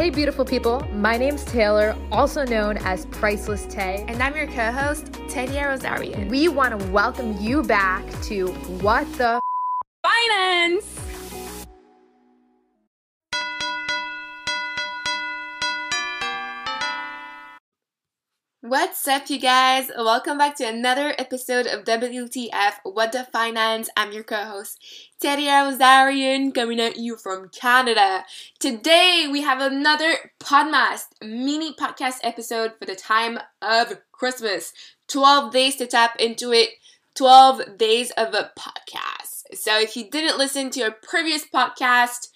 Hey, beautiful people. My name's Taylor, also known as Priceless Tay. And I'm your co host, Tadia Rosarian. We want to welcome you back to What the Finance! What's up, you guys? Welcome back to another episode of WTF What the Finance. I'm your co host, Teddy Rosarian, coming at you from Canada. Today, we have another Podmas mini podcast episode for the time of Christmas. 12 days to tap into it, 12 days of a podcast. So, if you didn't listen to our previous podcast,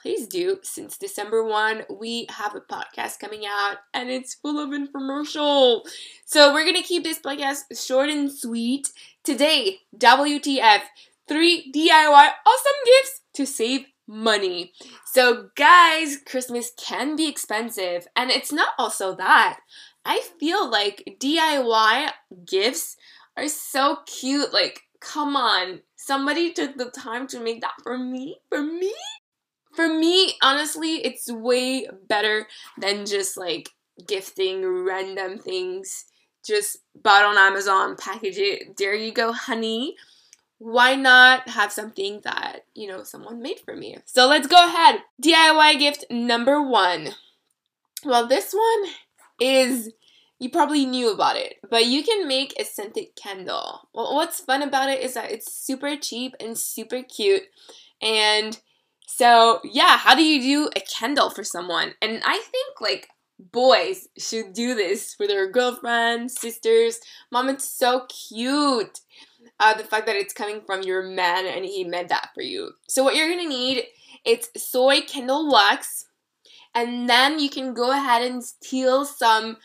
please do. Since December 1, we have a podcast coming out and it's full of infomercial. So we're going to keep this podcast short and sweet. Today, WTF, three DIY awesome gifts to save money. So, guys, Christmas can be expensive, and it's not also that. I feel like DIY gifts are so cute. Like, come on, somebody took the time to make that for me. For me? For me, honestly, it's way better than just like gifting random things. Just bought on Amazon, package it. There you go, honey. Why not have something that, you know, someone made for me? So let's go ahead. DIY gift number one. Well, this one is you probably knew about it, but you can make a scented candle. Well, what's fun about it is that it's super cheap and super cute, and so, yeah, how do you do a candle for someone? And I think like boys should do this for their girlfriends, sisters. Mom, it's so cute. Uh, the fact that it's coming from your man and he made that for you. So, what you're gonna need it's soy candle wax, and then you can go ahead and steal some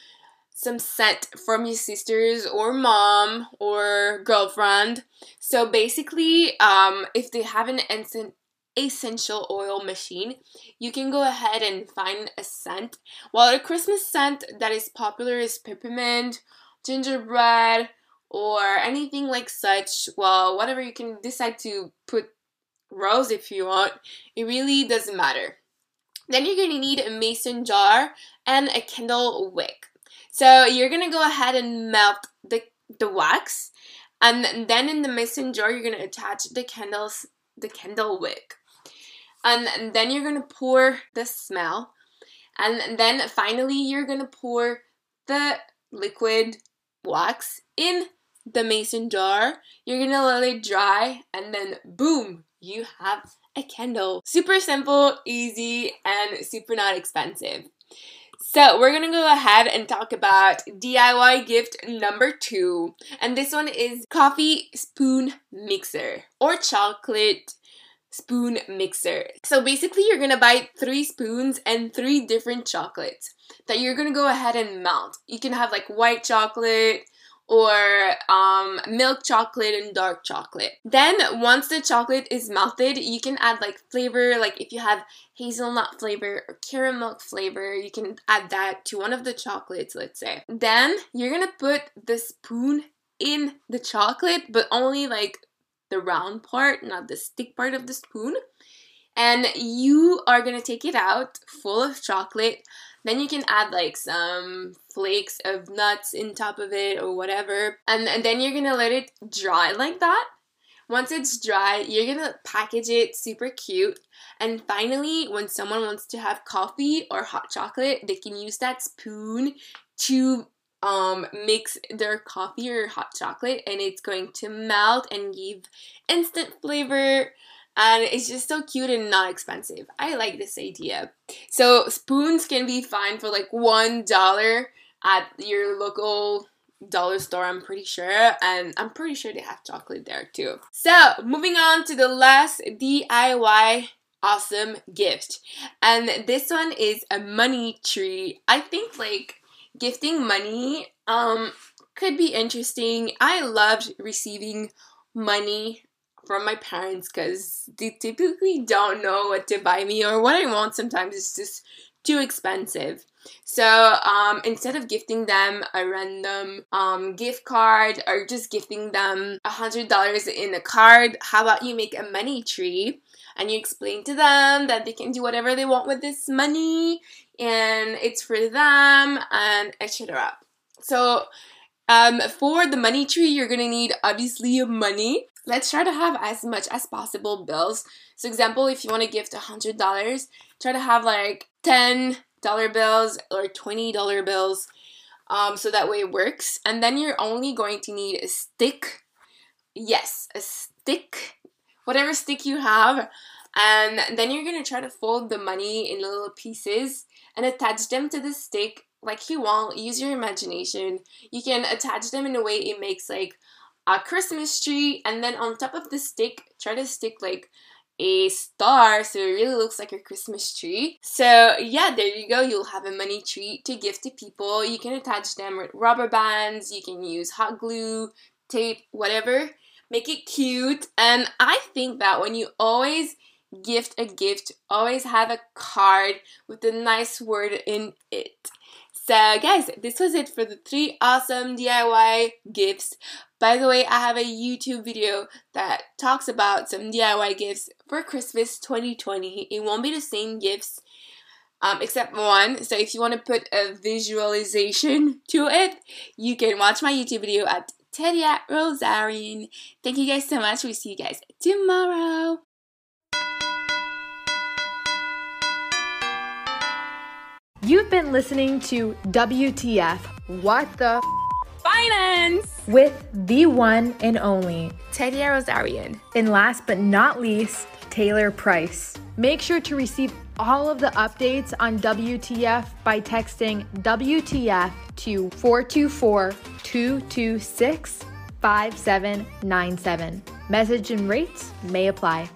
some scent from your sisters or mom or girlfriend. So basically, um, if they have an instant essential oil machine, you can go ahead and find a scent. Well, a Christmas scent that is popular is peppermint, gingerbread, or anything like such. Well, whatever you can decide to put rose if you want. It really doesn't matter. Then you're gonna need a mason jar and a candle wick. So you're gonna go ahead and melt the the wax, and then in the mason jar you're gonna attach the candles the candle wick and then you're gonna pour the smell. And then finally you're gonna pour the liquid wax in the mason jar. You're gonna let it dry and then boom you have a candle. Super simple easy and super not expensive. So we're gonna go ahead and talk about DIY gift number two. And this one is coffee spoon mixer or chocolate spoon mixer. So basically you're gonna buy three spoons and three different chocolates that you're gonna go ahead and melt. You can have like white chocolate or um, milk chocolate and dark chocolate. Then once the chocolate is melted, you can add like flavor, like if you have hazelnut flavor or caramel flavor, you can add that to one of the chocolates, let's say. Then you're gonna put the spoon in the chocolate, but only like the round part, not the stick part of the spoon. And you are gonna take it out full of chocolate. Then you can add like some flakes of nuts in top of it or whatever. And, and then you're gonna let it dry like that. Once it's dry, you're gonna package it super cute. And finally, when someone wants to have coffee or hot chocolate, they can use that spoon to um, mix their coffee or hot chocolate and it's going to melt and give instant flavor and it's just so cute and not expensive. I like this idea. So spoons can be fine for like one dollar at your local dollar store, I'm pretty sure, and I'm pretty sure they have chocolate there too. So moving on to the last DIY awesome gift, and this one is a money tree. I think like gifting money um could be interesting. I loved receiving money from my parents because they typically don't know what to buy me or what I want sometimes it's just too expensive. So um, instead of gifting them a random um, gift card or just gifting them a hundred dollars in a card, how about you make a money tree? And you explain to them that they can do whatever they want with this money and it's for them and etc. So um, for the money tree, you're gonna need obviously money. Let's try to have as much as possible bills. So example, if you want to gift hundred dollars, try to have like ten dollar bills or twenty dollar bills. Um, so that way it works. And then you're only going to need a stick. Yes, a stick. Whatever stick you have. And then you're gonna try to fold the money in little pieces and attach them to the stick like you want. Use your imagination. You can attach them in a way it makes like a Christmas tree, and then on top of the stick, try to stick like a star so it really looks like a Christmas tree. So yeah, there you go. You'll have a money tree to give to people. You can attach them with rubber bands, you can use hot glue, tape, whatever. Make it cute. And I think that when you always gift a gift, always have a card with a nice word in it. So, guys, this was it for the three awesome DIY gifts. By the way, I have a YouTube video that talks about some DIY gifts for Christmas 2020. It won't be the same gifts um, except one. So, if you want to put a visualization to it, you can watch my YouTube video at Tedia Rosarian. Thank you guys so much. We'll see you guys tomorrow. You've been listening to WTF What the Finance with the one and only Tedia Rosarian. And last but not least, Taylor Price. Make sure to receive all of the updates on WTF by texting WTF to 424 226 5797. Message and rates may apply.